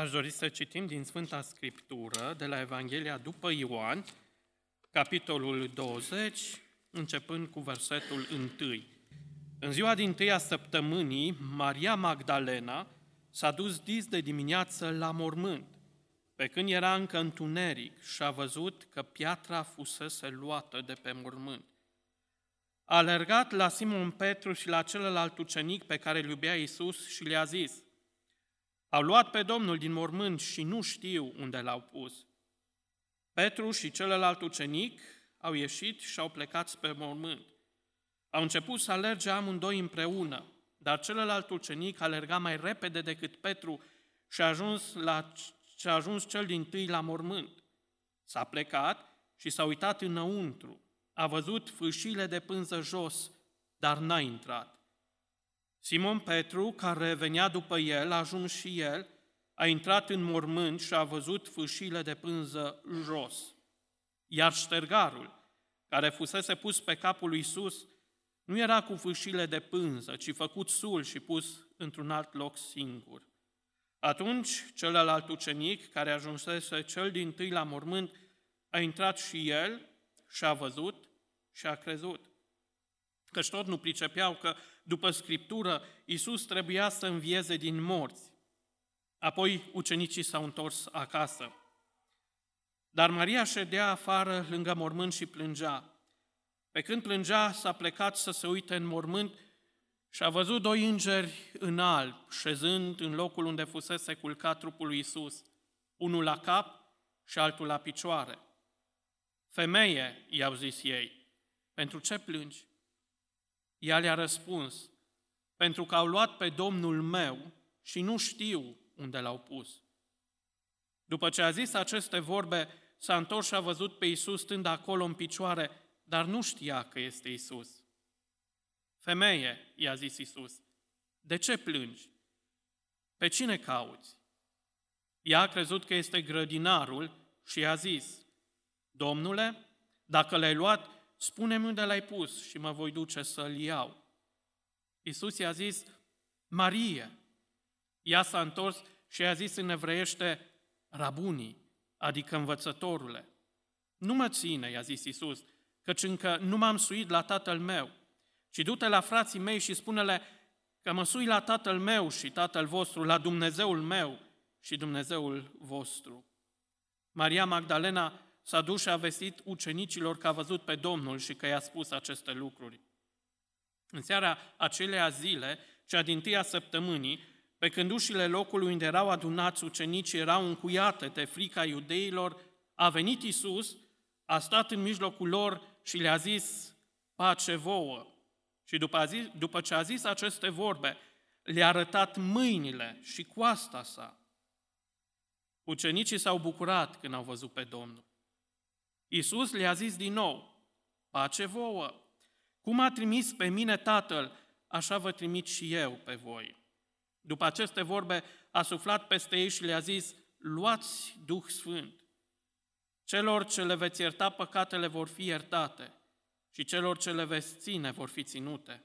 Aș dori să citim din Sfânta Scriptură, de la Evanghelia după Ioan, capitolul 20, începând cu versetul 1. În ziua din tâia săptămânii, Maria Magdalena s-a dus dis de dimineață la mormânt, pe când era încă întuneric și a văzut că piatra fusese luată de pe mormânt. A alergat la Simon Petru și la celălalt ucenic pe care îl iubea Iisus și le-a zis – au luat pe Domnul din mormânt și nu știu unde l-au pus. Petru și celălalt ucenic au ieșit și au plecat spre mormânt. Au început să alerge amândoi împreună, dar celălalt ucenic alerga mai repede decât Petru și a ajuns, la, și a ajuns cel din tâi la mormânt. S-a plecat și s-a uitat înăuntru. A văzut fâșile de pânză jos, dar n-a intrat. Simon Petru, care venea după el, a ajuns și el, a intrat în mormânt și a văzut fâșile de pânză jos. Iar ștergarul, care fusese pus pe capul lui Isus, nu era cu fâșile de pânză, ci făcut sul și pus într-un alt loc singur. Atunci, celălalt ucenic, care ajunsese cel din tâi la mormânt, a intrat și el și a văzut și a crezut. Căci tot nu pricepeau că după Scriptură, Iisus trebuia să învieze din morți. Apoi ucenicii s-au întors acasă. Dar Maria ședea afară lângă mormânt și plângea. Pe când plângea, s-a plecat să se uite în mormânt și a văzut doi îngeri în alb, șezând în locul unde fusese culcat trupul lui Iisus, unul la cap și altul la picioare. Femeie, i-au zis ei, pentru ce plângi? Ea le-a răspuns, pentru că au luat pe Domnul meu și nu știu unde l-au pus. După ce a zis aceste vorbe, s-a întors și a văzut pe Iisus stând acolo în picioare, dar nu știa că este Iisus. Femeie, i-a zis Iisus, de ce plângi? Pe cine cauți? Ea a crezut că este grădinarul și i-a zis, Domnule, dacă l-ai luat, spune-mi unde l-ai pus și mă voi duce să-l iau. Iisus i-a zis, Marie. Ea s-a întors și i-a zis în evreiește, Rabunii, adică învățătorule. Nu mă ține, i-a zis Iisus, căci încă nu m-am suit la tatăl meu, ci du-te la frații mei și spune-le că mă sui la tatăl meu și tatăl vostru, la Dumnezeul meu și Dumnezeul vostru. Maria Magdalena s-a dus și a vestit ucenicilor că a văzut pe Domnul și că i-a spus aceste lucruri. În seara acelea zile, cea din tâia săptămânii, pe când ușile locului unde erau adunați ucenicii erau încuiate de frica iudeilor, a venit Isus, a stat în mijlocul lor și le-a zis, pace vouă. Și după, a zis, după ce a zis aceste vorbe, le-a arătat mâinile și coasta sa. Ucenicii s-au bucurat când au văzut pe Domnul. Iisus le-a zis din nou, pace vouă, cum a trimis pe mine Tatăl, așa vă trimit și eu pe voi. După aceste vorbe a suflat peste ei și le-a zis, luați Duh Sfânt. Celor ce le veți ierta păcatele vor fi iertate și celor ce le veți ține vor fi ținute.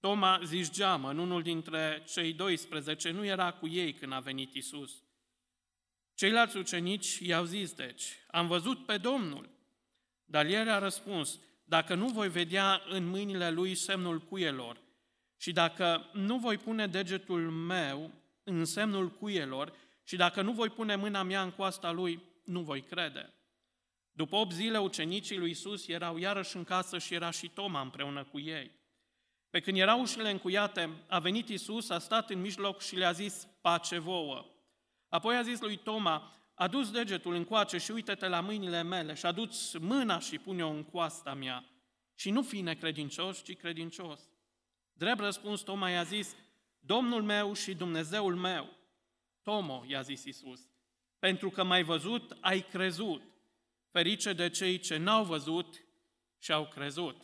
Toma geamă, în unul dintre cei 12, nu era cu ei când a venit Isus. Ceilalți ucenici i-au zis, deci, am văzut pe Domnul. Dar el a răspuns, dacă nu voi vedea în mâinile lui semnul cuielor și dacă nu voi pune degetul meu în semnul cuielor și dacă nu voi pune mâna mea în coasta lui, nu voi crede. După 8 zile, ucenicii lui Isus erau iarăși în casă și era și Toma împreună cu ei. Pe când erau ușile încuiate, a venit Isus, a stat în mijloc și le-a zis, pace vouă. Apoi a zis lui Toma, adus degetul încoace și uite-te la mâinile mele și aduți mâna și pune-o în coasta mea. Și nu fi necredincios, ci credincios. Drept răspuns, Toma i-a zis, Domnul meu și Dumnezeul meu. Tomo, i-a zis Isus, pentru că m-ai văzut, ai crezut. Ferice de cei ce n-au văzut și au crezut.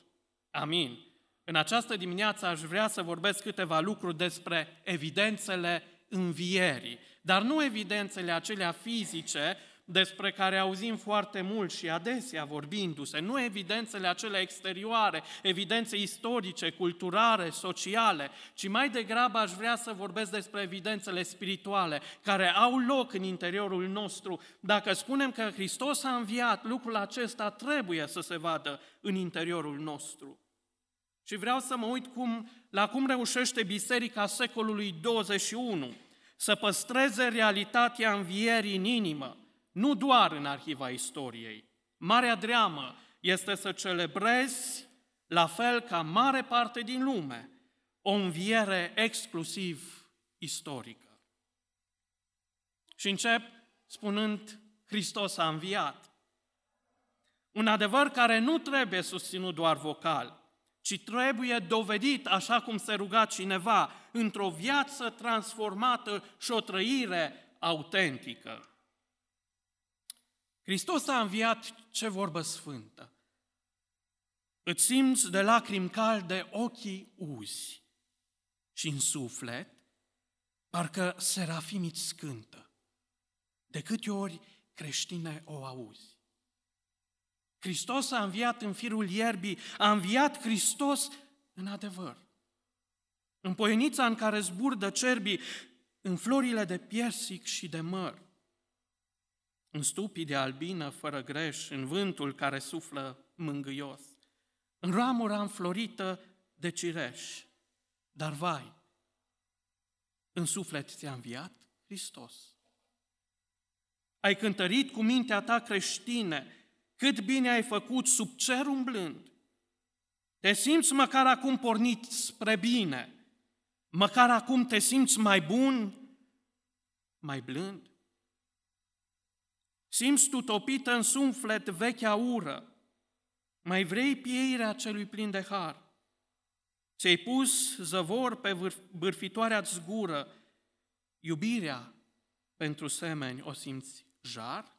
Amin. În această dimineață aș vrea să vorbesc câteva lucruri despre evidențele învierii, dar nu evidențele acelea fizice despre care auzim foarte mult și adesea vorbindu-se, nu evidențele acelea exterioare, evidențe istorice, culturale, sociale, ci mai degrabă aș vrea să vorbesc despre evidențele spirituale care au loc în interiorul nostru. Dacă spunem că Hristos a înviat, lucrul acesta trebuie să se vadă în interiorul nostru. Și vreau să mă uit cum, la cum reușește Biserica secolului 21 să păstreze realitatea învierii în inimă, nu doar în arhiva istoriei. Marea dreamă este să celebrezi, la fel ca mare parte din lume, o înviere exclusiv istorică. Și încep spunând, Hristos a înviat. Un adevăr care nu trebuie susținut doar vocal, ci trebuie dovedit, așa cum se ruga cineva, într-o viață transformată și o trăire autentică. Hristos a înviat ce vorbă sfântă. Îți simți de lacrimi calde ochii uzi și în suflet parcă serafimii îți scântă. De câte ori creștine o auzi? Hristos a înviat în firul ierbii, a înviat Hristos în adevăr. În poienița în care zburdă cerbii, în florile de piersic și de măr, în stupii de albină fără greș, în vântul care suflă mângâios, în ramura înflorită de cireș. Dar vai, în suflet ți-a înviat Hristos. Ai cântărit cu mintea ta creștine, cât bine ai făcut sub cer umblând. Te simți măcar acum pornit spre bine, măcar acum te simți mai bun, mai blând. Simți tu topită în suflet vechea ură, mai vrei pieirea celui plin de har. Ți-ai pus zăvor pe bârfitoarea zgură, iubirea pentru semeni o simți jar?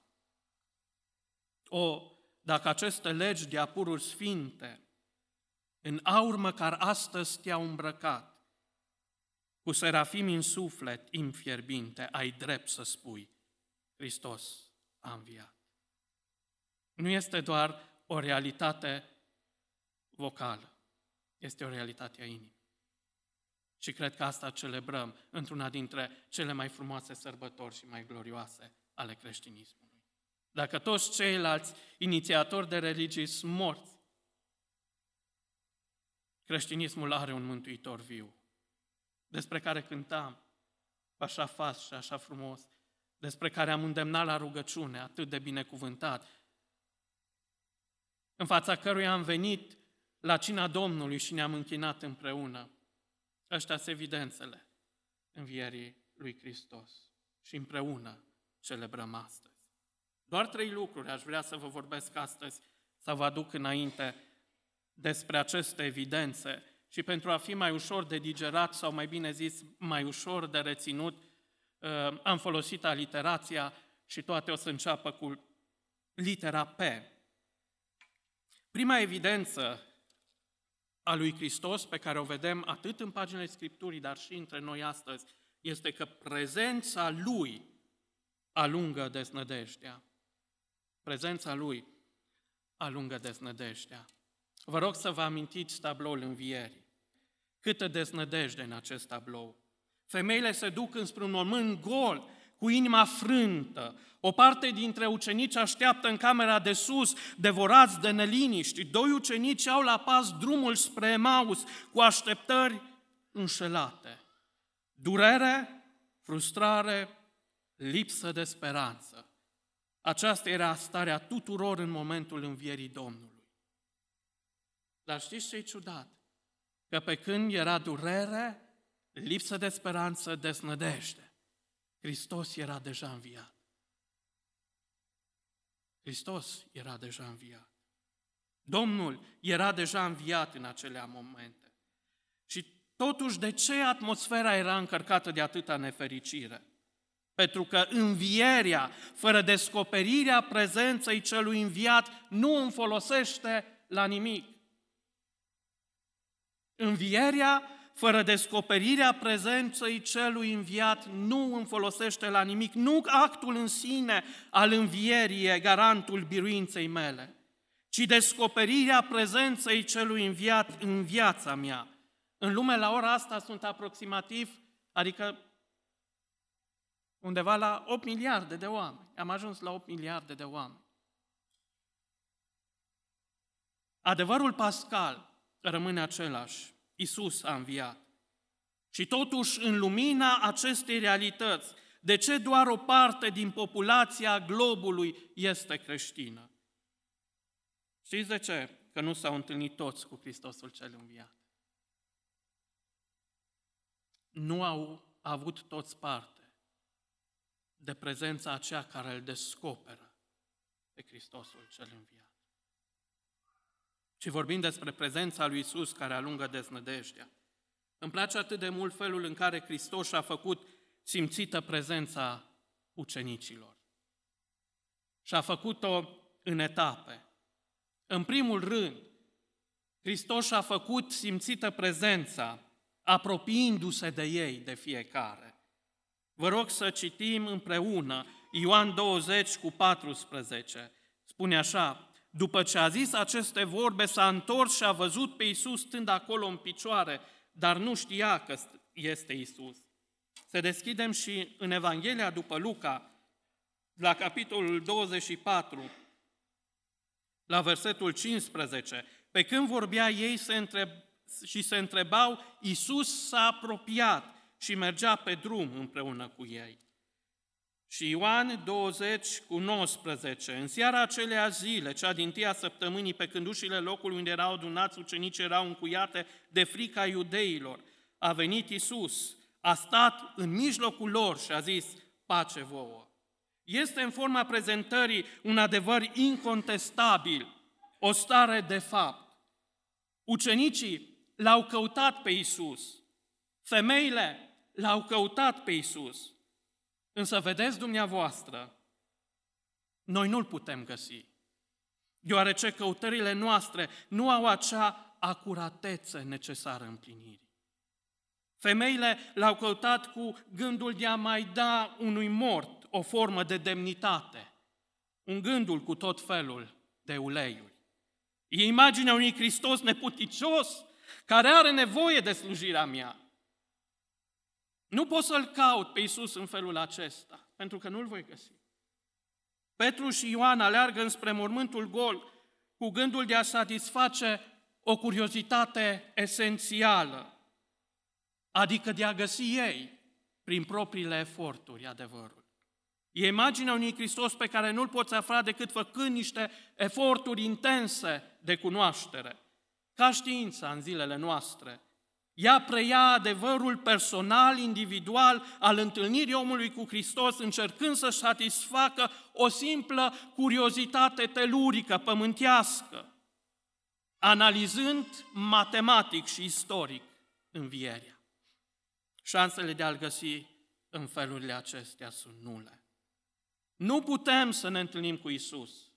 O, dacă aceste legi de apururi sfinte, în aur măcar astăzi te-au îmbrăcat, cu serafim în suflet infierbinte, ai drept să spui, Hristos a înviat. Nu este doar o realitate vocală, este o realitate a inimii. Și cred că asta celebrăm într-una dintre cele mai frumoase sărbători și mai glorioase ale creștinismului. Dacă toți ceilalți inițiatori de religii sunt morți, creștinismul are un mântuitor viu, despre care cântam, așa fast și așa frumos, despre care am îndemnat la rugăciune, atât de binecuvântat, în fața căruia am venit la cina Domnului și ne-am închinat împreună. Ăștia sunt evidențele învierii lui Hristos și împreună celebrăm astăzi. Doar trei lucruri aș vrea să vă vorbesc astăzi, să vă aduc înainte despre aceste evidențe și pentru a fi mai ușor de digerat sau mai bine zis mai ușor de reținut, uh, am folosit aliterația și toate o să înceapă cu litera P. Prima evidență a lui Hristos, pe care o vedem atât în paginile Scripturii, dar și între noi astăzi, este că prezența Lui alungă desnădejdea. Prezența Lui alungă deznădejdea. Vă rog să vă amintiți tabloul învierii. Câtă deznădejde în acest tablou. Femeile se duc înspre un mormânt gol, cu inima frântă. O parte dintre ucenici așteaptă în camera de sus, devorați de neliniști. Doi ucenici au la pas drumul spre Emaus, cu așteptări înșelate. Durere, frustrare, lipsă de speranță. Aceasta era starea tuturor în momentul învierii Domnului. Dar știți ce e ciudat? Că pe când era durere, lipsă de speranță, desnădejde, Hristos era deja înviat. Hristos era deja înviat. Domnul era deja înviat în acelea momente. Și totuși, de ce atmosfera era încărcată de atâta nefericire? Pentru că învierea, fără descoperirea prezenței celui înviat, nu îmi folosește la nimic. Învierea, fără descoperirea prezenței celui înviat, nu îmi folosește la nimic. Nu actul în sine al învierii e garantul biruinței mele, ci descoperirea prezenței celui înviat în viața mea. În lume, la ora asta, sunt aproximativ, adică undeva la 8 miliarde de oameni. Am ajuns la 8 miliarde de oameni. Adevărul pascal rămâne același. Isus a înviat. Și totuși, în lumina acestei realități, de ce doar o parte din populația globului este creștină? Știți de ce? Că nu s-au întâlnit toți cu Hristosul cel înviat. Nu au avut toți parte de prezența aceea care îl descoperă pe Hristosul cel înviat ci vorbim despre prezența lui Isus care alungă deznădejdea. Îmi place atât de mult felul în care Hristos a făcut simțită prezența ucenicilor. Și a făcut-o în etape. În primul rând, Hristos a făcut simțită prezența, apropiindu-se de ei, de fiecare. Vă rog să citim împreună Ioan 20 cu 14. Spune așa, după ce a zis aceste vorbe, s-a întors și a văzut pe Iisus stând acolo în picioare, dar nu știa că este Iisus. Să deschidem și în Evanghelia după Luca, la capitolul 24, la versetul 15. Pe când vorbea ei se întreb, și se întrebau, Iisus s-a apropiat și mergea pe drum împreună cu ei. Și Ioan 20 cu 19, în seara acelea zile, cea din tia săptămânii, pe când ușile locului unde erau adunați ucenici erau încuiate de frica iudeilor, a venit Isus, a stat în mijlocul lor și a zis, pace vouă. Este în forma prezentării un adevăr incontestabil, o stare de fapt. Ucenicii l-au căutat pe Isus, femeile l-au căutat pe Isus, Însă vedeți dumneavoastră, noi nu-l putem găsi, deoarece căutările noastre nu au acea acuratețe necesară împlinirii. Femeile l-au căutat cu gândul de a mai da unui mort o formă de demnitate, un gândul cu tot felul de uleiuri. E imaginea unui Hristos neputicios care are nevoie de slujirea mea. Nu pot să-L caut pe Iisus în felul acesta, pentru că nu-L voi găsi. Petru și Ioan aleargă înspre mormântul gol cu gândul de a satisface o curiozitate esențială, adică de a găsi ei, prin propriile eforturi, adevărul. E imaginea unui Hristos pe care nu-L poți afla decât făcând niște eforturi intense de cunoaștere, ca știința în zilele noastre – ea preia adevărul personal, individual al întâlnirii omului cu Hristos, încercând să satisfacă o simplă curiozitate telurică, pământească, analizând matematic și istoric învierea. Șansele de a-L găsi în felurile acestea sunt nule. Nu putem să ne întâlnim cu Isus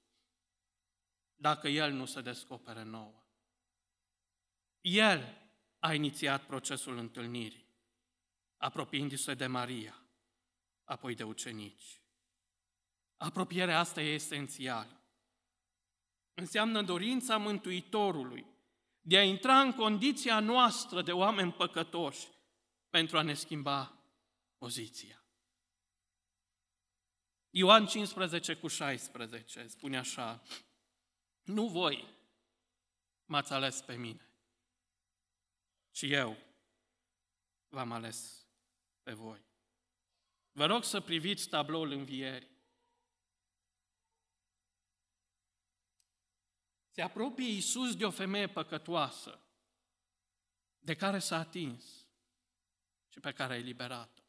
dacă El nu se descopere nouă. El a inițiat procesul întâlnirii, apropiindu-se de Maria, apoi de ucenici. Apropierea asta e esențială. Înseamnă dorința Mântuitorului de a intra în condiția noastră de oameni păcătoși pentru a ne schimba poziția. Ioan 15 cu 16 spune așa, nu voi m-ați ales pe mine, și eu v-am ales pe voi. Vă rog să priviți tabloul învierii. Se apropie Iisus de o femeie păcătoasă de care s-a atins și pe care a eliberat-o.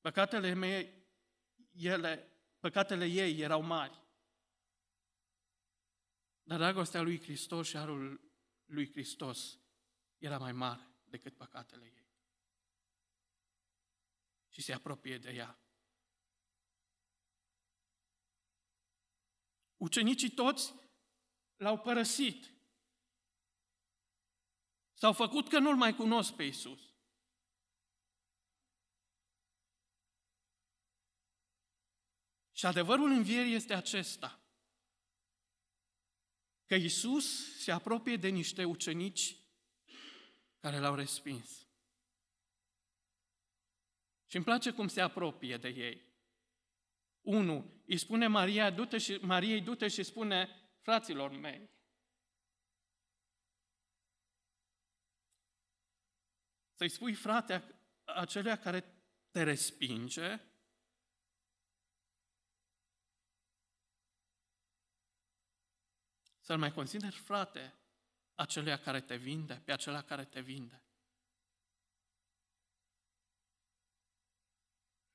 Păcatele, mei, ele, păcatele ei erau mari. Dar dragostea lui Hristos și harul lui Hristos era mai mare decât păcatele ei. Și se apropie de ea. Ucenicii toți l-au părăsit. S-au făcut că nu-L mai cunosc pe Isus. Și adevărul învierii este acesta. Că Isus se apropie de niște ucenici care l-au respins. Și îmi place cum se apropie de ei. Unu, îi spune Maria, du-te și, Mariei, du-te și spune fraților mei. Să-i spui frate acelea care te respinge, să-l mai consideri frate acelea care te vinde, pe acela care te vinde.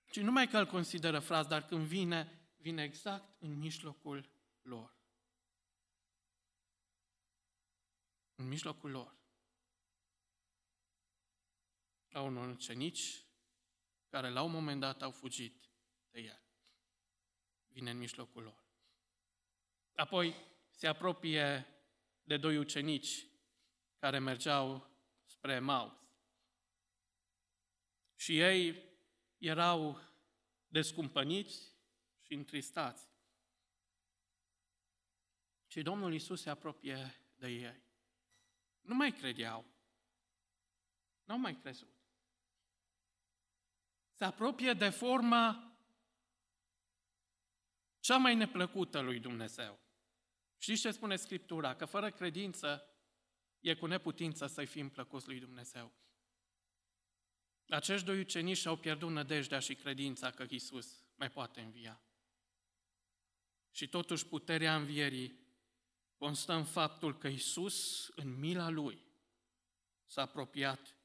Și numai că îl consideră fraz, dar când vine, vine exact în mijlocul lor. În mijlocul lor. Au unor ucenici care la un moment dat au fugit de el. Vine în mijlocul lor. Apoi se apropie de doi ucenici care mergeau spre Maus. Și ei erau descumpăniți și întristați. Și Domnul Isus se apropie de ei. Nu mai credeau. Nu au mai crezut. Se apropie de forma cea mai neplăcută lui Dumnezeu. Știți ce spune Scriptura? Că fără credință e cu neputință să-i fim plăcuți lui Dumnezeu. Acești doi ucenici și-au pierdut nădejdea și credința că Isus mai poate învia. Și totuși puterea învierii constă în faptul că Isus, în mila Lui, s-a apropiat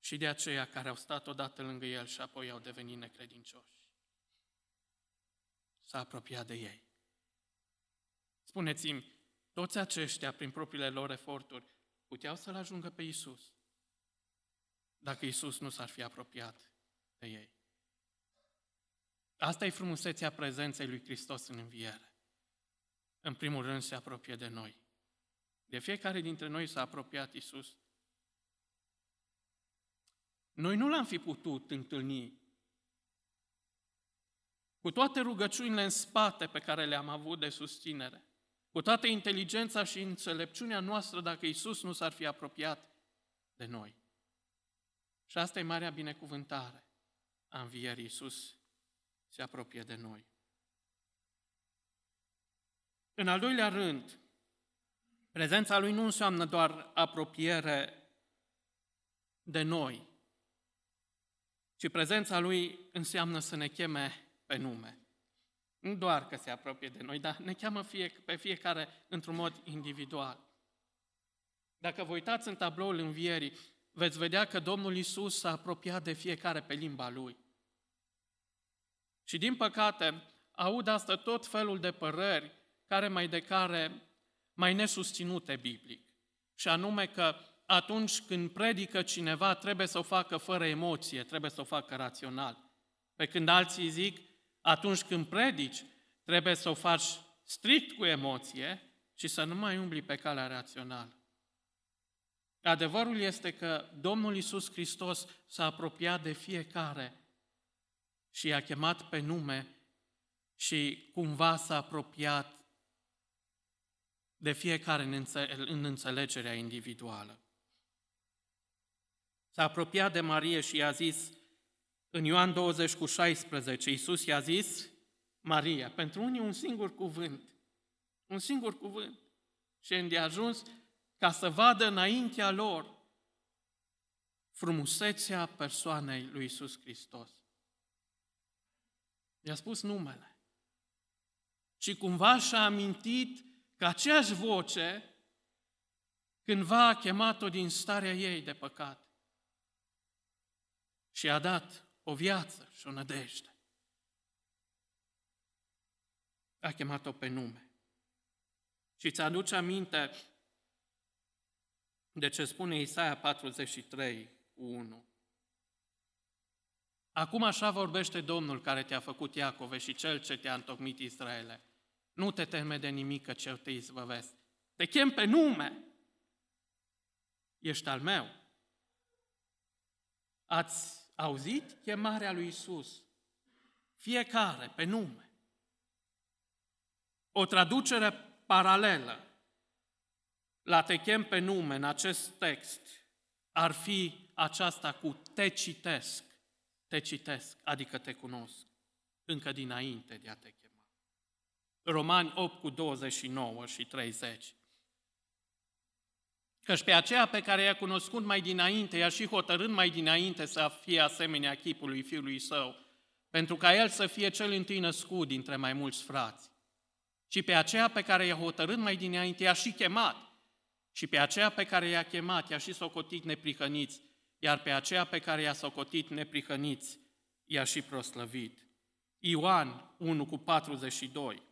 și de aceia care au stat odată lângă El și apoi au devenit necredincioși. S-a apropiat de ei. Spuneți-mi, toți aceștia, prin propriile lor eforturi, puteau să-L ajungă pe Isus dacă Isus nu s-ar fi apropiat de ei. Asta e frumusețea prezenței lui Hristos în înviere. În primul rând se apropie de noi. De fiecare dintre noi s-a apropiat Isus. Noi nu l-am fi putut întâlni cu toate rugăciunile în spate pe care le-am avut de susținere, cu toată inteligența și înțelepciunea noastră dacă Isus nu s-ar fi apropiat de noi. Și asta e marea binecuvântare a învierii. Iisus se apropie de noi. În al doilea rând, prezența Lui nu înseamnă doar apropiere de noi, ci prezența Lui înseamnă să ne cheme pe nume. Nu doar că se apropie de noi, dar ne cheamă fie, pe fiecare într-un mod individual. Dacă vă uitați în tabloul învierii, veți vedea că Domnul Isus s-a apropiat de fiecare pe limba lui. Și din păcate, aud asta tot felul de părări care mai de care mai nesusținute biblic. Și anume că atunci când predică cineva, trebuie să o facă fără emoție, trebuie să o facă rațional. Pe când alții zic, atunci când predici, trebuie să o faci strict cu emoție și să nu mai umbli pe calea rațională. Adevărul este că Domnul Isus Hristos s-a apropiat de fiecare și i-a chemat pe nume și cumva s-a apropiat de fiecare în înțelegerea individuală. S-a apropiat de Marie și i-a zis, în Ioan 20 cu 16, Iisus i-a zis, Maria, pentru unii un singur cuvânt, un singur cuvânt. Și îndeajuns ca să vadă înaintea lor frumusețea persoanei lui Isus Hristos. I-a spus numele. Și cumva și-a amintit că aceeași voce cândva a chemat-o din starea ei de păcat și a dat o viață și o nădejde. A chemat-o pe nume. Și ți aduce aminte de ce spune Isaia 43, 1. Acum așa vorbește Domnul care te-a făcut Iacove și Cel ce te-a întocmit Israele. Nu te teme de nimic că ce te izbăvesc. Te chem pe nume. ești al meu. Ați auzit chemarea lui Isus? Fiecare pe nume. O traducere paralelă la te chem pe nume în acest text ar fi aceasta cu te citesc, te citesc, adică te cunosc, încă dinainte de a te chema. Romani 8 cu 29 și 30. Căci pe aceea pe care i-a cunoscut mai dinainte, i-a și hotărând mai dinainte să fie asemenea chipului fiului său, pentru ca el să fie cel întâi născut dintre mai mulți frați. Și pe aceea pe care i-a hotărât mai dinainte, i-a și chemat. Și pe aceea pe care i-a chemat, i-a și socotit neprihăniți, iar pe aceea pe care i-a socotit neprihăniți, i-a și proslăvit. Ioan 1 cu 42.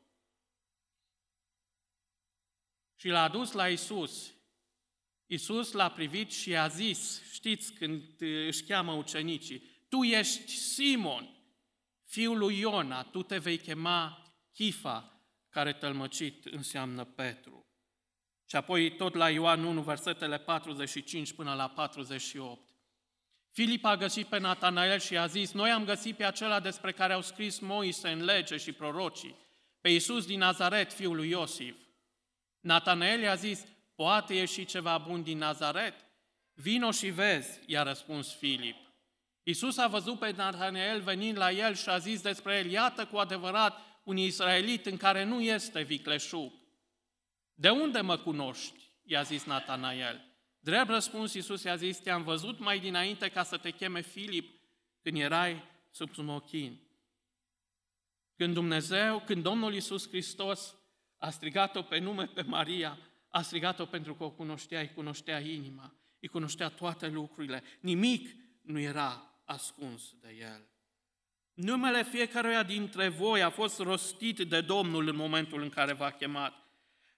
Și l-a dus la Isus Iisus l-a privit și a zis, știți când își cheamă ucenicii, tu ești Simon, fiul lui Iona, tu te vei chema Chifa, care tălmăcit înseamnă Petru. Și apoi tot la Ioan 1, versetele 45 până la 48. Filip a găsit pe Natanael și a zis, noi am găsit pe acela despre care au scris Moise în lege și prorocii, pe Iisus din Nazaret, fiul lui Iosif. Natanael i-a zis, Poate ieși ceva bun din Nazaret? Vino și vezi, i-a răspuns Filip. Iisus a văzut pe Natanael venind la el și a zis despre el, iată cu adevărat un israelit în care nu este vicleșug. De unde mă cunoști? i-a zis Natanael. Drept răspuns, Iisus i-a zis, te-am văzut mai dinainte ca să te cheme Filip când erai sub smochin. Când Dumnezeu, când Domnul Iisus Hristos a strigat-o pe nume pe Maria, a strigat-o pentru că o cunoștea, îi cunoștea inima, îi cunoștea toate lucrurile. Nimic nu era ascuns de el. Numele fiecăruia dintre voi a fost rostit de Domnul în momentul în care v-a chemat.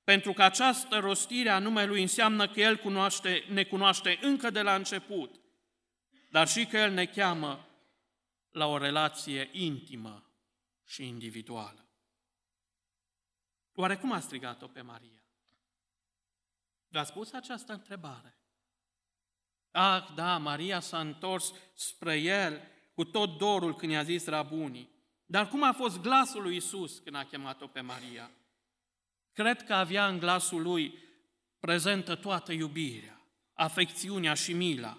Pentru că această rostire a numelui înseamnă că El cunoaște, ne cunoaște încă de la început, dar și că El ne cheamă la o relație intimă și individuală. Oare cum a strigat-o pe Maria? V-ați pus această întrebare? Ah, da, Maria s-a întors spre el cu tot dorul când i-a zis rabunii. Dar cum a fost glasul lui Isus când a chemat-o pe Maria? Cred că avea în glasul lui prezentă toată iubirea, afecțiunea și mila,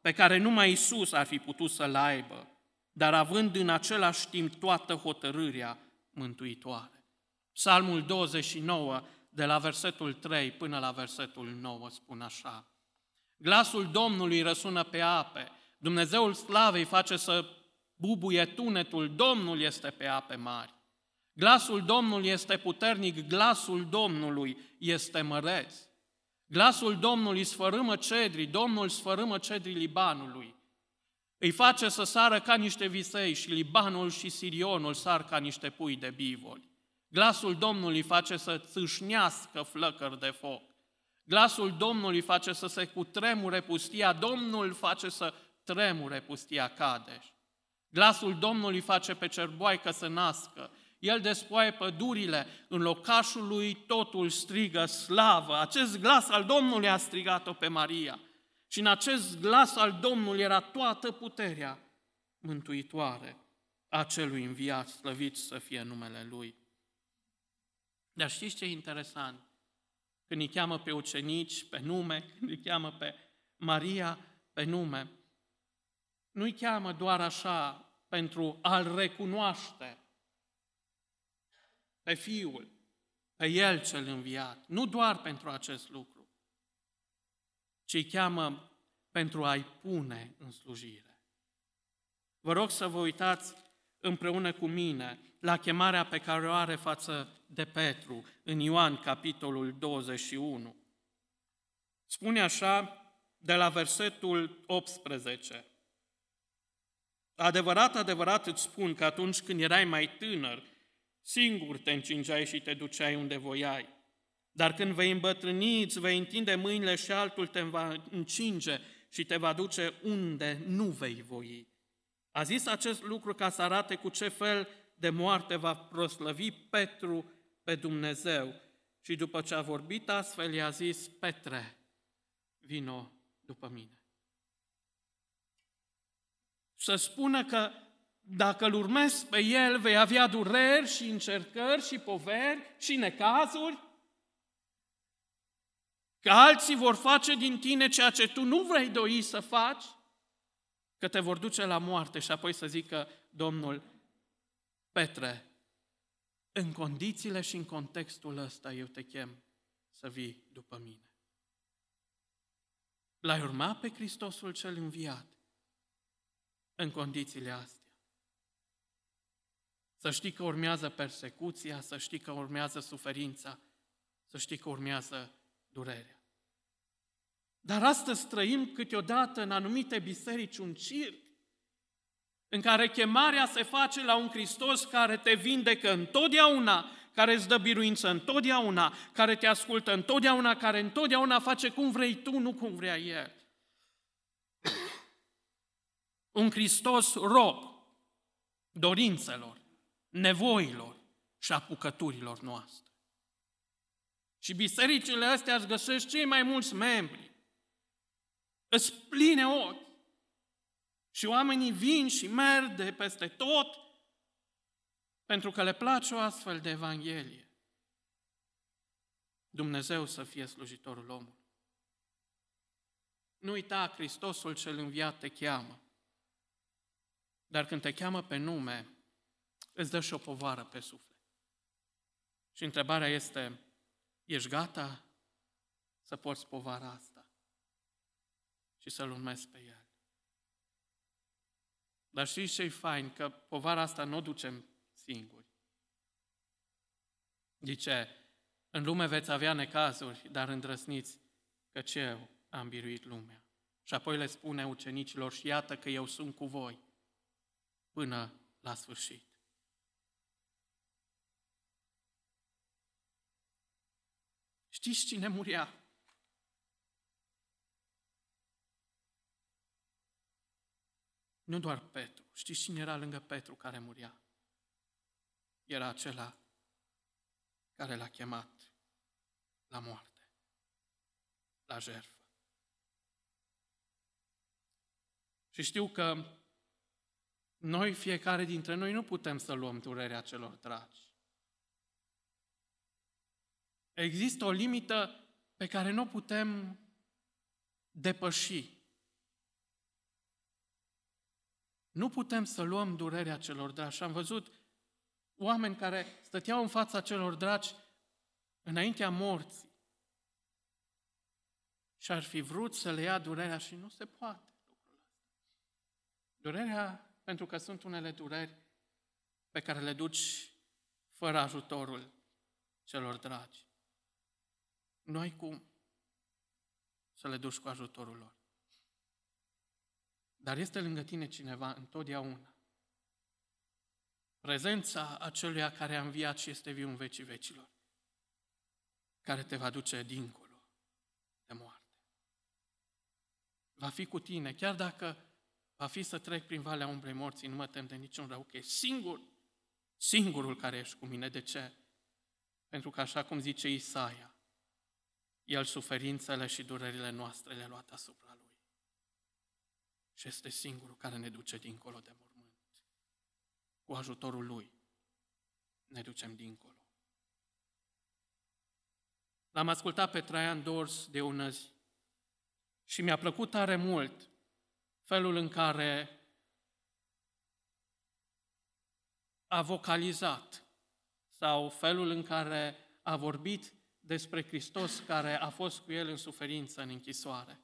pe care numai Isus ar fi putut să-l aibă, dar având în același timp toată hotărârea mântuitoare. Psalmul 29 de la versetul 3 până la versetul 9, spun așa. Glasul Domnului răsună pe ape, Dumnezeul slavei face să bubuie tunetul, Domnul este pe ape mari. Glasul Domnului este puternic, glasul Domnului este măreț. Glasul Domnului sfărâmă cedrii, Domnul sfărâmă cedrii Libanului. Îi face să sară ca niște visei și Libanul și Sirionul sar ca niște pui de bivoli. Glasul Domnului face să țâșnească flăcări de foc. Glasul Domnului face să se cutremure pustia, Domnul face să tremure pustia Cadeș. Glasul Domnului face pe cerboaică să nască. El despoie pădurile, în locașul lui totul strigă slavă. Acest glas al Domnului a strigat-o pe Maria. Și în acest glas al Domnului era toată puterea mântuitoare a celui înviat, slăvit să fie numele Lui. Dar știți ce e interesant? Când îi cheamă pe ucenici pe nume, când îi cheamă pe Maria pe nume, nu îi cheamă doar așa pentru a-L recunoaște pe Fiul, pe El cel înviat. Nu doar pentru acest lucru, ci îi cheamă pentru a-i pune în slujire. Vă rog să vă uitați împreună cu mine la chemarea pe care o are față de Petru în Ioan, capitolul 21. Spune așa de la versetul 18. Adevărat, adevărat îți spun că atunci când erai mai tânăr, singur te încingeai și te duceai unde voiai. Dar când vei îmbătrâni, îți vei întinde mâinile și altul te va încinge și te va duce unde nu vei voi. A zis acest lucru ca să arate cu ce fel de moarte va proslăvi Petru pe Dumnezeu. Și după ce a vorbit astfel, i-a zis, Petre, vino după mine. Să spună că dacă îl urmezi pe el, vei avea dureri și încercări și poveri și necazuri, că alții vor face din tine ceea ce tu nu vrei doi să faci, că te vor duce la moarte și apoi să zică Domnul, Petre, în condițiile și în contextul ăsta eu te chem să vii după mine. L-ai urma pe Hristosul cel înviat în condițiile astea. Să știi că urmează persecuția, să știi că urmează suferința, să știi că urmează durerea. Dar astăzi trăim câteodată în anumite biserici un circ în care chemarea se face la un Hristos care te vindecă întotdeauna, care îți dă biruință întotdeauna, care te ascultă întotdeauna, care întotdeauna face cum vrei tu, nu cum vrea El. Un Hristos rob dorințelor, nevoilor și apucăturilor noastre. Și bisericile astea îți găsești cei mai mulți membri. Îți pline ochi. Și oamenii vin și merg de peste tot pentru că le place o astfel de Evanghelie. Dumnezeu să fie slujitorul omului. Nu uita, Hristosul cel înviat te cheamă. Dar când te cheamă pe nume, îți dă și o povară pe suflet. Și întrebarea este, ești gata să porți povara asta și să-L urmezi pe El? Dar știți ce-i fain? Că povara asta nu o ducem singuri. Zice, în lume veți avea necazuri, dar îndrăsniți că eu am biruit lumea. Și apoi le spune ucenicilor, și iată că eu sunt cu voi până la sfârșit. Știți cine muria? Nu doar Petru. Știți cine era lângă Petru care muria? Era acela care l-a chemat la moarte, la jertfă. Și știu că noi, fiecare dintre noi, nu putem să luăm durerea celor dragi. Există o limită pe care nu o putem depăși. Nu putem să luăm durerea celor dragi. Și am văzut oameni care stăteau în fața celor dragi înaintea morții și ar fi vrut să le ia durerea și nu se poate lucrul ăsta. Durerea, pentru că sunt unele dureri pe care le duci fără ajutorul celor dragi. Nu ai cum să le duci cu ajutorul lor. Dar este lângă tine cineva întotdeauna. Prezența aceluia care a înviat și este viu în vecii vecilor, care te va duce dincolo de moarte. Va fi cu tine, chiar dacă va fi să trec prin valea umbrei morții, nu mă tem de niciun rău, că e singur, singurul care ești cu mine. De ce? Pentru că așa cum zice Isaia, El suferințele și durerile noastre le-a luat asupra și este singurul care ne duce dincolo de mormânt. Cu ajutorul Lui ne ducem dincolo. L-am ascultat pe Traian Dors de ună zi și mi-a plăcut tare mult felul în care a vocalizat sau felul în care a vorbit despre Hristos care a fost cu el în suferință, în închisoare.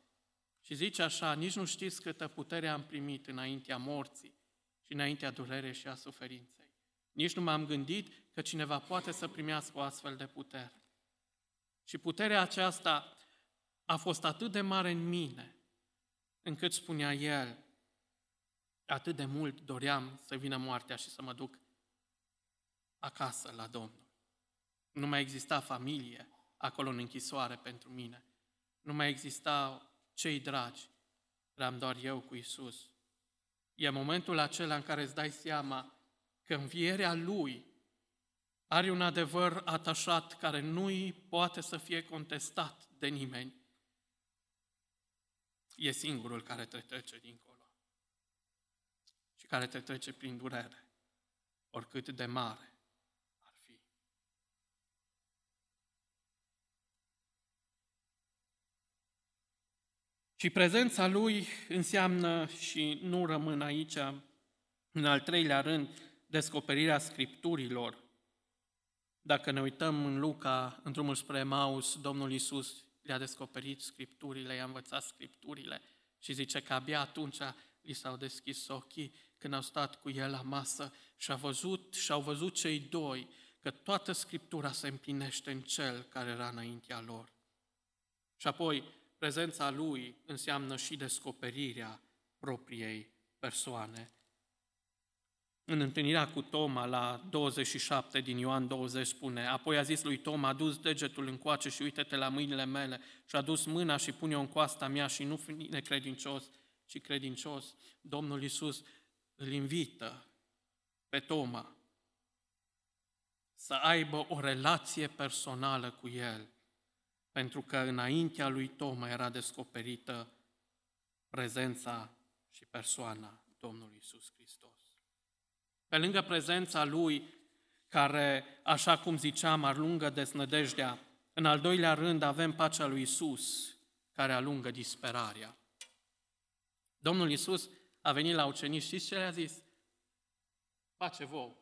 Și zice așa, nici nu știți câtă putere am primit înaintea morții și înaintea durere și a suferinței. Nici nu m-am gândit că cineva poate să primească o astfel de putere. Și puterea aceasta a fost atât de mare în mine, încât spunea el, atât de mult doream să vină moartea și să mă duc acasă la Domnul. Nu mai exista familie acolo în închisoare pentru mine. Nu mai exista cei dragi, eram doar eu cu Isus. E momentul acela în care îți dai seama că învierea Lui are un adevăr atașat care nu-i poate să fie contestat de nimeni. e singurul care te trece dincolo și care te trece prin durere, oricât de mare ar fi. Și prezența Lui înseamnă și nu rămân aici, în al treilea rând, descoperirea Scripturilor. Dacă ne uităm în Luca, în drumul spre Maus, Domnul Iisus le-a descoperit Scripturile, i-a învățat Scripturile și zice că abia atunci li s-au deschis ochii când au stat cu el la masă și, a văzut, și au văzut cei doi că toată Scriptura se împlinește în Cel care era înaintea lor. Și apoi, prezența Lui înseamnă și descoperirea propriei persoane. În întâlnirea cu Toma la 27 din Ioan 20 spune, apoi a zis lui Toma, a dus degetul în coace și uite-te la mâinile mele și a dus mâna și pune-o în coasta mea și nu fi necredincios, ci credincios. Domnul Iisus îl invită pe Toma să aibă o relație personală cu el, pentru că înaintea lui Toma era descoperită prezența și persoana Domnului Iisus Hristos. Pe lângă prezența Lui, care, așa cum ziceam, alungă desnădejdea, în al doilea rând avem pacea lui Isus, care alungă disperarea. Domnul Isus a venit la ucenici și ce le-a zis? Pace vouă.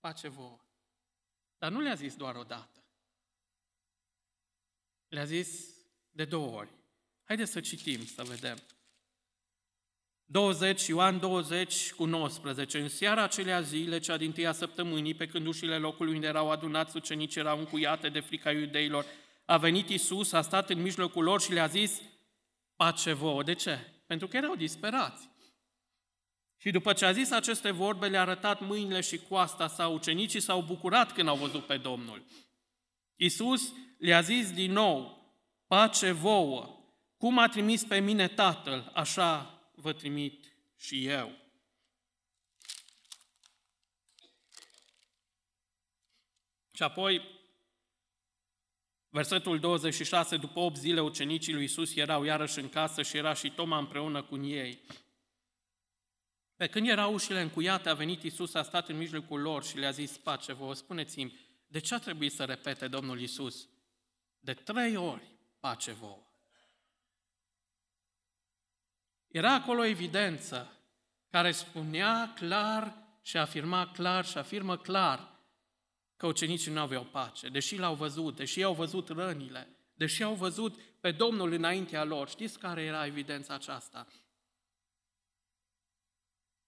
Pace vouă. Dar nu le-a zis doar o dată. Le-a zis de două ori. Haideți să citim, să vedem. 20, Ioan 20 cu 19. În seara acelea zile, cea din tâia săptămânii, pe când ușile locului unde erau adunați ucenici erau încuiate de frica iudeilor, a venit Isus, a stat în mijlocul lor și le-a zis, pace vouă. De ce? Pentru că erau disperați. Și după ce a zis aceste vorbe, le-a arătat mâinile și coasta sa. Ucenicii s-au bucurat când au văzut pe Domnul. Isus le-a zis din nou, pace vouă, cum a trimis pe mine Tatăl, așa vă trimit și eu. Și apoi, versetul 26, după 8 zile, ucenicii lui Isus erau iarăși în casă și era și Toma împreună cu ei. Pe când erau ușile încuiate, a venit Isus, a stat în mijlocul lor și le-a zis, pace vă spuneți-mi, de ce a trebuit să repete Domnul Isus? De trei ori, pace vouă. Era acolo o evidență care spunea clar și afirma clar și afirmă clar că ucenicii nu aveau pace, deși l-au văzut, deși au văzut rănile, deși au văzut pe Domnul înaintea lor. Știți care era evidența aceasta?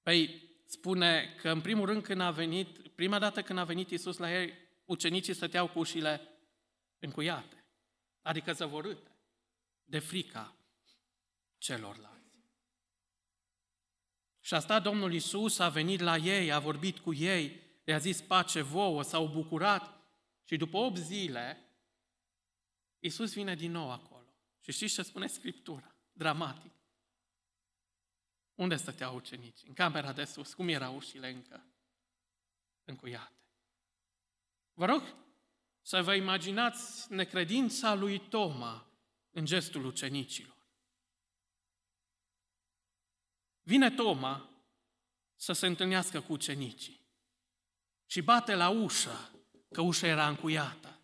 Păi spune că în primul rând când a venit, prima dată când a venit Isus la ei, ucenicii stăteau cu ușile încuiate, adică zăvorâte, de frica celorlalți. Și a stat Domnul Isus, a venit la ei, a vorbit cu ei, le-a zis pace vouă, s-au bucurat și după 8 zile, Isus vine din nou acolo. Și știți ce spune Scriptura? Dramatic. Unde stăteau ucenicii? În camera de sus. Cum erau ușile încă încuiate? Vă rog să vă imaginați necredința lui Toma în gestul ucenicilor. Vine Toma să se întâlnească cu ucenicii și bate la ușă, că ușa era încuiată.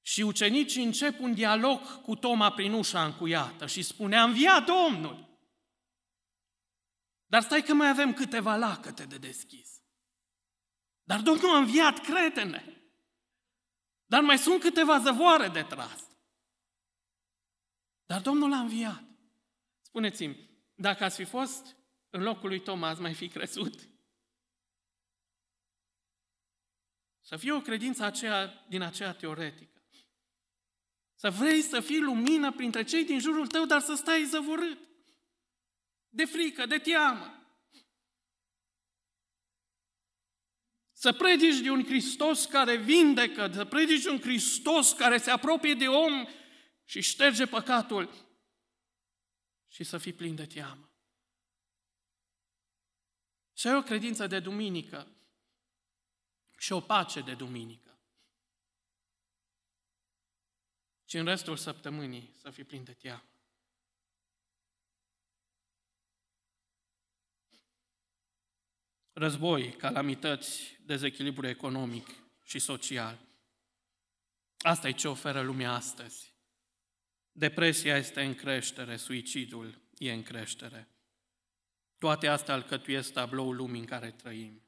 Și ucenicii încep un dialog cu Toma prin ușa încuiată și spune, am via Domnul! Dar stai că mai avem câteva lacăte de deschis. Dar Domnul a înviat, crede-ne! Dar mai sunt câteva zăvoare de tras. Dar Domnul a înviat. Spuneți-mi, dacă ați fi fost în locul lui Toma, ați mai fi crezut? Să fie o credință aceea, din aceea teoretică. Să vrei să fii lumină printre cei din jurul tău, dar să stai zăvorât. De frică, de teamă. Să predici de un Hristos care vindecă, să predici de un Hristos care se apropie de om și șterge păcatul și să fii plin de teamă. Și ai o credință de duminică și o pace de duminică. și în restul săptămânii să fii plin de teamă. Război, calamități, dezechilibru economic și social. Asta e ce oferă lumea astăzi. Depresia este în creștere, suicidul e în creștere. Toate astea alcătuiesc tabloul lumii în care trăim.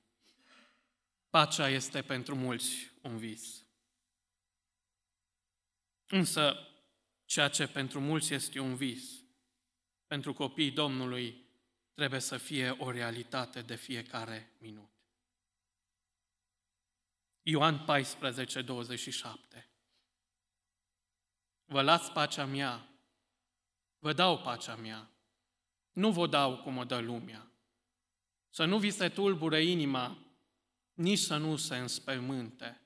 Pacea este pentru mulți un vis. Însă, ceea ce pentru mulți este un vis, pentru copiii Domnului trebuie să fie o realitate de fiecare minut. Ioan 14, 27 Vă las pacea mea, vă dau pacea mea, nu vă dau cum o dă lumea. Să nu vi se tulbure inima, nici să nu se înspăimânte.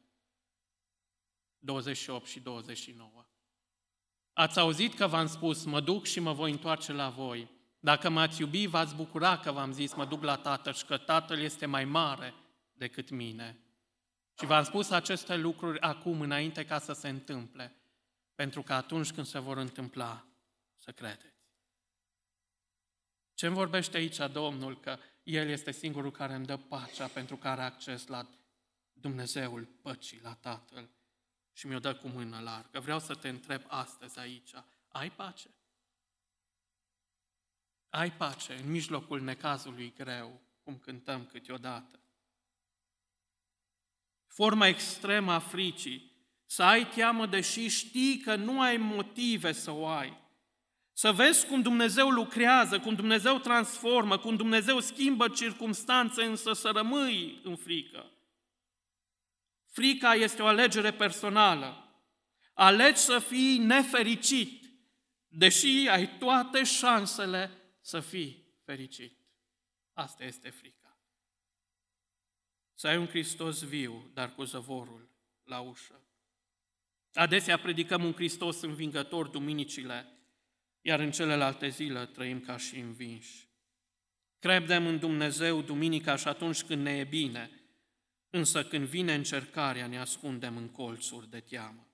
28 și 29. Ați auzit că v-am spus, mă duc și mă voi întoarce la voi. Dacă m-ați iubi, v-ați bucura că v-am zis, mă duc la Tatăl și că Tatăl este mai mare decât mine. Și v-am spus aceste lucruri acum, înainte ca să se întâmple, pentru că atunci când se vor întâmpla, să credeți. Ce îmi vorbește aici Domnul? Că El este singurul care îmi dă pacea pentru că are acces la Dumnezeul păcii, la Tatăl și mi-o dă cu mână largă. Vreau să te întreb astăzi aici, ai pace? Ai pace în mijlocul necazului greu, cum cântăm câteodată. Forma extremă a fricii, să ai teamă deși știi că nu ai motive să o ai. Să vezi cum Dumnezeu lucrează, cum Dumnezeu transformă, cum Dumnezeu schimbă circumstanțe, însă să rămâi în frică. Frica este o alegere personală. Alegi să fii nefericit, deși ai toate șansele să fii fericit. Asta este frica. Să ai un Hristos viu, dar cu zăvorul la ușă. Adesea predicăm un Hristos învingător duminicile, iar în celelalte zile trăim ca și învinși. Credem în Dumnezeu duminica și atunci când ne e bine, însă când vine încercarea ne ascundem în colțuri de teamă.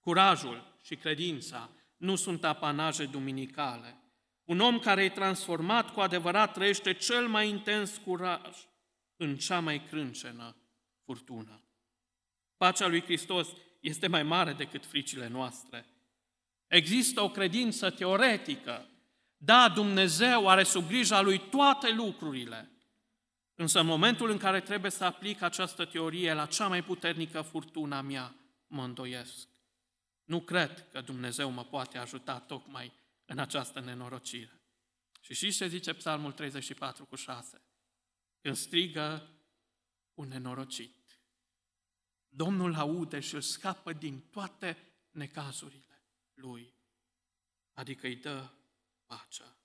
Curajul și credința nu sunt apanaje duminicale. Un om care e transformat cu adevărat trăiește cel mai intens curaj în cea mai crâncenă furtună. Pacea lui Hristos este mai mare decât fricile noastre. Există o credință teoretică. Da, Dumnezeu are sub grija lui toate lucrurile. Însă în momentul în care trebuie să aplic această teorie la cea mai puternică furtuna mea, mă îndoiesc. Nu cred că Dumnezeu mă poate ajuta tocmai în această nenorocire. Și știți ce zice Psalmul 34 cu 6? Când strigă un nenorocit. Domnul aude și îl scapă din toate necazurile lui, adică îi dă pacea.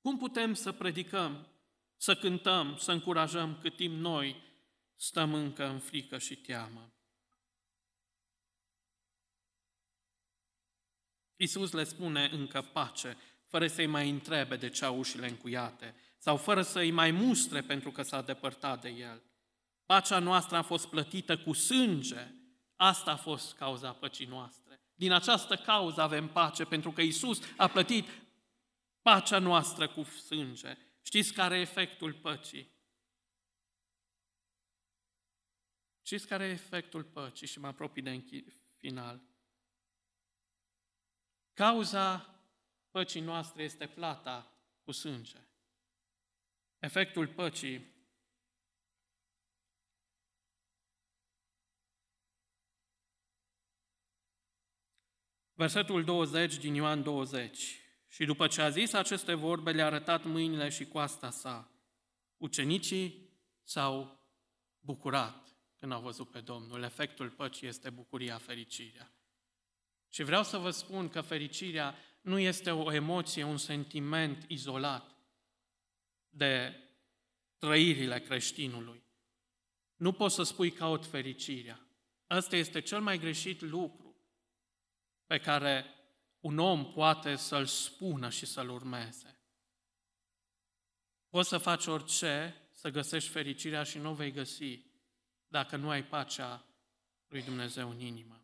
Cum putem să predicăm, să cântăm, să încurajăm cât timp noi stăm încă în frică și teamă? Iisus le spune încă pace, fără să-i mai întrebe de ce au ușile încuiate, sau fără să-i mai mustre pentru că s-a depărtat de el. Pacea noastră a fost plătită cu sânge. Asta a fost cauza păcii noastre. Din această cauză avem pace, pentru că Isus a plătit pacea noastră cu sânge. Știți care e efectul păcii? Știți care e efectul păcii? Și mă apropii de final. Cauza păcii noastre este plata cu sânge. Efectul păcii Versetul 20 din Ioan 20. Și după ce a zis aceste vorbe, le-a arătat mâinile și coasta sa. Ucenicii s-au bucurat când au văzut pe Domnul. Efectul păcii este bucuria, fericirea. Și vreau să vă spun că fericirea nu este o emoție, un sentiment izolat de trăirile creștinului. Nu poți să spui caut fericirea. Ăsta este cel mai greșit lucru pe care un om poate să-l spună și să-l urmeze. Poți să faci orice, să găsești fericirea și nu o vei găsi dacă nu ai pacea lui Dumnezeu în inimă.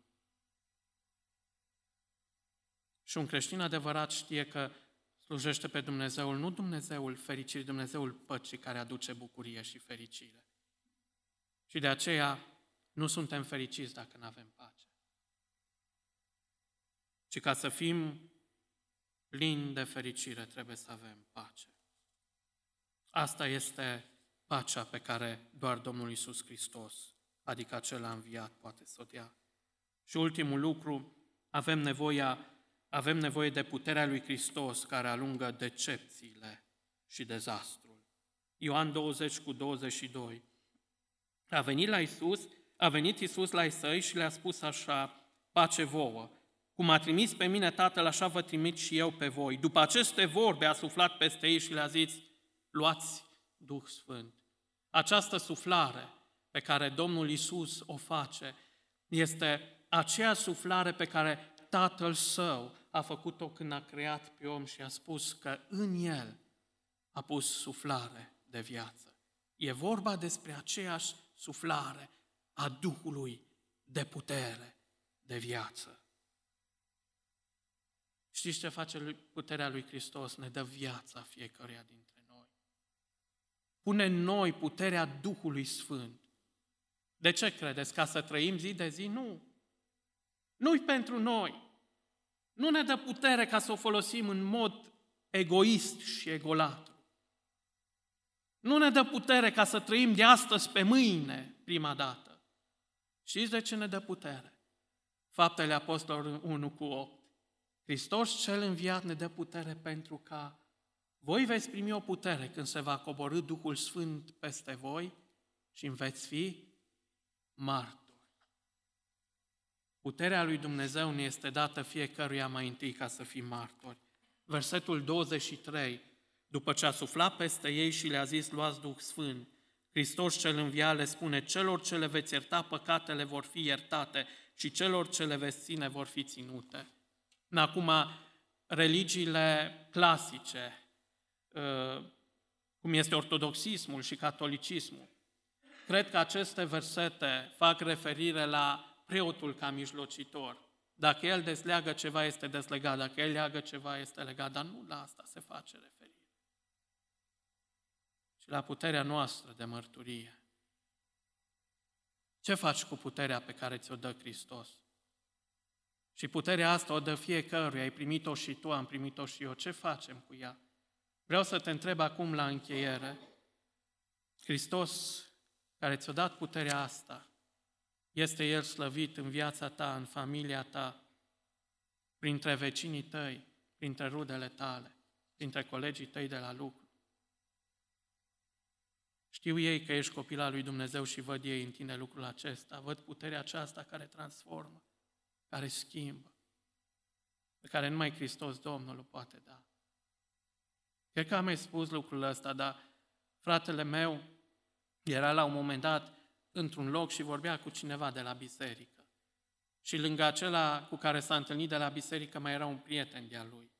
Și un creștin adevărat știe că slujește pe Dumnezeul, nu Dumnezeul fericirii, Dumnezeul păcii care aduce bucurie și fericire. Și de aceea nu suntem fericiți dacă nu avem pace. Și ca să fim plini de fericire, trebuie să avem pace. Asta este pacea pe care doar Domnul Isus Hristos, adică acela înviat, poate să o dea. Și ultimul lucru, avem nevoia avem nevoie de puterea lui Hristos care alungă decepțiile și dezastrul. Ioan 20 cu 22. A venit la Isus, a venit Isus la săi și le-a spus așa, pace vouă. Cum a trimis pe mine Tatăl, așa vă trimit și eu pe voi. După aceste vorbe a suflat peste ei și le-a zis, luați Duh Sfânt. Această suflare pe care Domnul Isus o face este aceea suflare pe care Tatăl Său a făcut-o când a creat pe om și a spus că în el a pus suflare de viață. E vorba despre aceeași suflare a Duhului de putere, de viață. Știți ce face puterea lui Hristos? Ne dă viața fiecăruia dintre noi. Pune în noi puterea Duhului Sfânt. De ce credeți? Ca să trăim zi de zi? Nu. Nu-i pentru noi. Nu ne dă putere ca să o folosim în mod egoist și egolat. Nu ne dă putere ca să trăim de astăzi pe mâine, prima dată. Știți de ce ne dă putere? Faptele Apostolilor 1 cu 8. Hristos cel înviat ne dă putere pentru ca voi veți primi o putere când se va coborâ Duhul Sfânt peste voi și veți fi martori. Puterea lui Dumnezeu ne este dată fiecăruia mai întâi ca să fim martori. Versetul 23, după ce a suflat peste ei și le-a zis, luați Duh Sfânt, Hristos cel înviat le spune, celor ce le veți ierta păcatele vor fi iertate și celor ce le veți ține vor fi ținute. Acum, religiile clasice, ă, cum este ortodoxismul și catolicismul, cred că aceste versete fac referire la preotul ca mijlocitor. Dacă el desleagă ceva, este deslegat. Dacă el leagă ceva, este legat. Dar nu la asta se face referire. Și la puterea noastră de mărturie. Ce faci cu puterea pe care ți-o dă Hristos? Și puterea asta o dă fiecăruia, ai primit-o și tu, am primit-o și eu. Ce facem cu ea? Vreau să te întreb acum la încheiere. Hristos, care ți-a dat puterea asta, este El slăvit în viața ta, în familia ta, printre vecinii tăi, printre rudele tale, printre colegii tăi de la lucru. Știu ei că ești copil al lui Dumnezeu și văd ei în tine lucrul acesta, văd puterea aceasta care transformă, care schimbă, pe care numai Hristos Domnul o poate da. Cred că am mai spus lucrul ăsta, dar fratele meu era la un moment dat într-un loc și vorbea cu cineva de la biserică. Și lângă acela cu care s-a întâlnit de la biserică mai era un prieten de-a lui.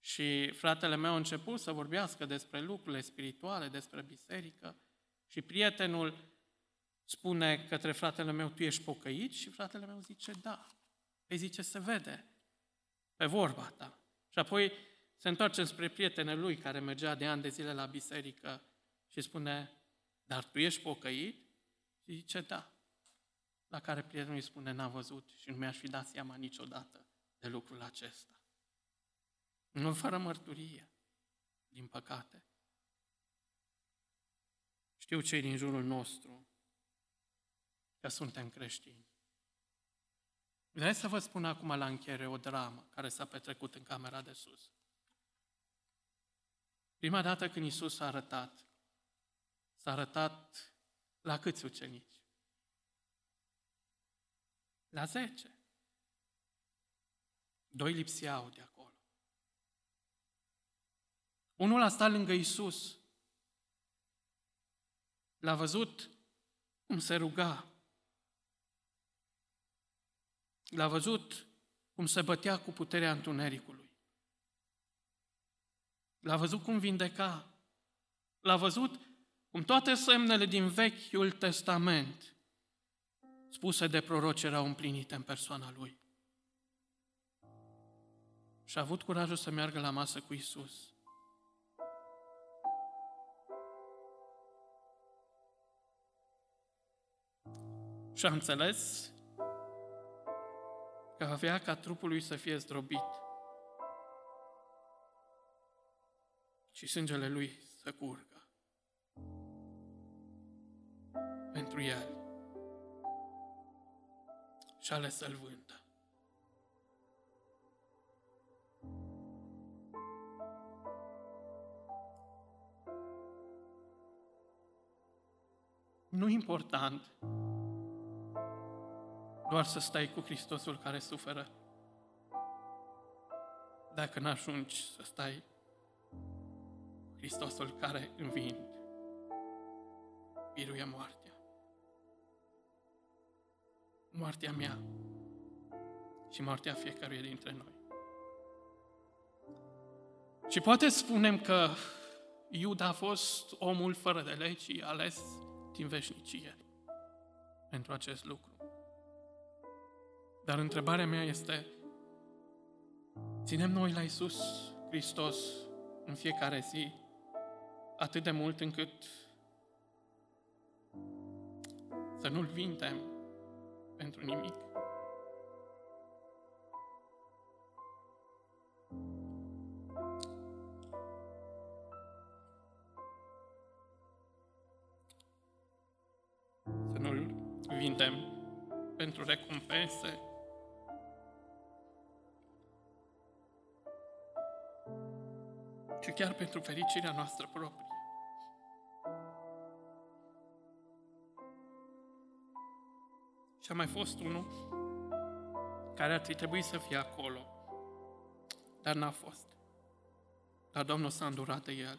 Și fratele meu a început să vorbească despre lucrurile spirituale, despre biserică și prietenul spune către fratele meu, tu ești pocăit? Și fratele meu zice, da. Îi zice, se vede pe vorba ta. Și apoi se întoarce spre prietenul lui care mergea de ani de zile la biserică și spune, dar tu ești pocăit? Și zice, da. La care prietenul îi spune, n-a văzut și nu mi-aș fi dat seama niciodată de lucrul acesta. Nu fără mărturie, din păcate. Știu cei din jurul nostru că suntem creștini. Vreau să vă spun acum la încheiere o dramă care s-a petrecut în camera de sus. Prima dată când Isus s-a arătat, s-a arătat la câți ucenici? La zece. Doi lipseau de acolo. Unul a stat lângă Isus. L-a văzut cum se ruga. L-a văzut cum se bătea cu puterea întunericului. L-a văzut cum vindeca. L-a văzut cum toate semnele din Vechiul Testament spuse de proroci erau împlinite în persoana lui. și a avut curajul să meargă la masă cu Isus. Și a înțeles că avea ca trupul lui să fie zdrobit și sângele lui să curgă pentru el și ales să-l vândă. Nu important doar să stai cu Hristosul care suferă, dacă n-ajungi să stai cu Hristosul care învind, biruie moartea. Moartea mea și moartea fiecăruia dintre noi. Și poate spunem că Iuda a fost omul fără de legi ales din veșnicie pentru acest lucru. Dar întrebarea mea este, ținem noi la Isus Hristos în fiecare zi atât de mult încât să nu-L vintem pentru nimic? Să nu-L vintem pentru recompense, ci chiar pentru fericirea noastră proprie. Și a mai fost unul care ar fi trebuit să fie acolo, dar n-a fost. Dar Domnul s-a îndurat de el.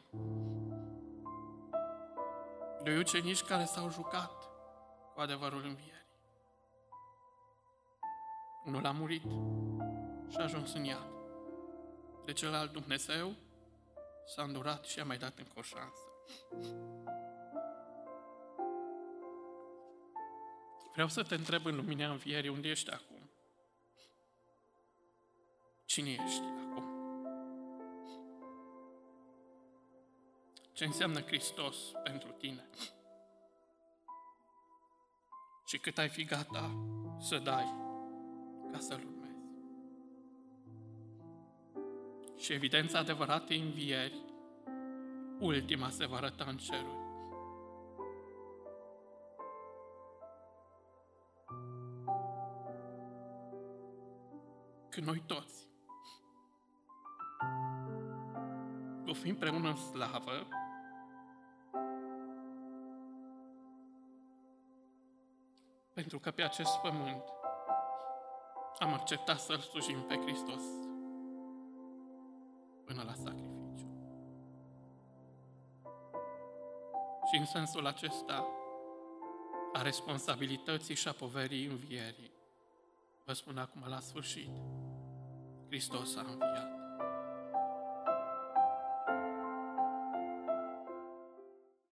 Doi ucenici care s-au jucat cu adevărul învierii. Unul a murit și a ajuns în iad. De celălalt Dumnezeu s-a îndurat și a mai dat încă o șansă. Vreau să te întreb în lumina învierii, unde ești acum? Cine ești acum? Ce înseamnă Hristos pentru tine? Și cât ai fi gata să dai ca să-L urmezi? Și evidența adevăratei învieri, ultima se va arăta în ceruri. Când noi toți vom fi împreună în slavă, pentru că pe acest pământ am acceptat să-L slujim pe Hristos până la sacrificiu. Și în sensul acesta a responsabilității și a poverii învierii, vă spun acum la sfârșit, Hristos a înviat.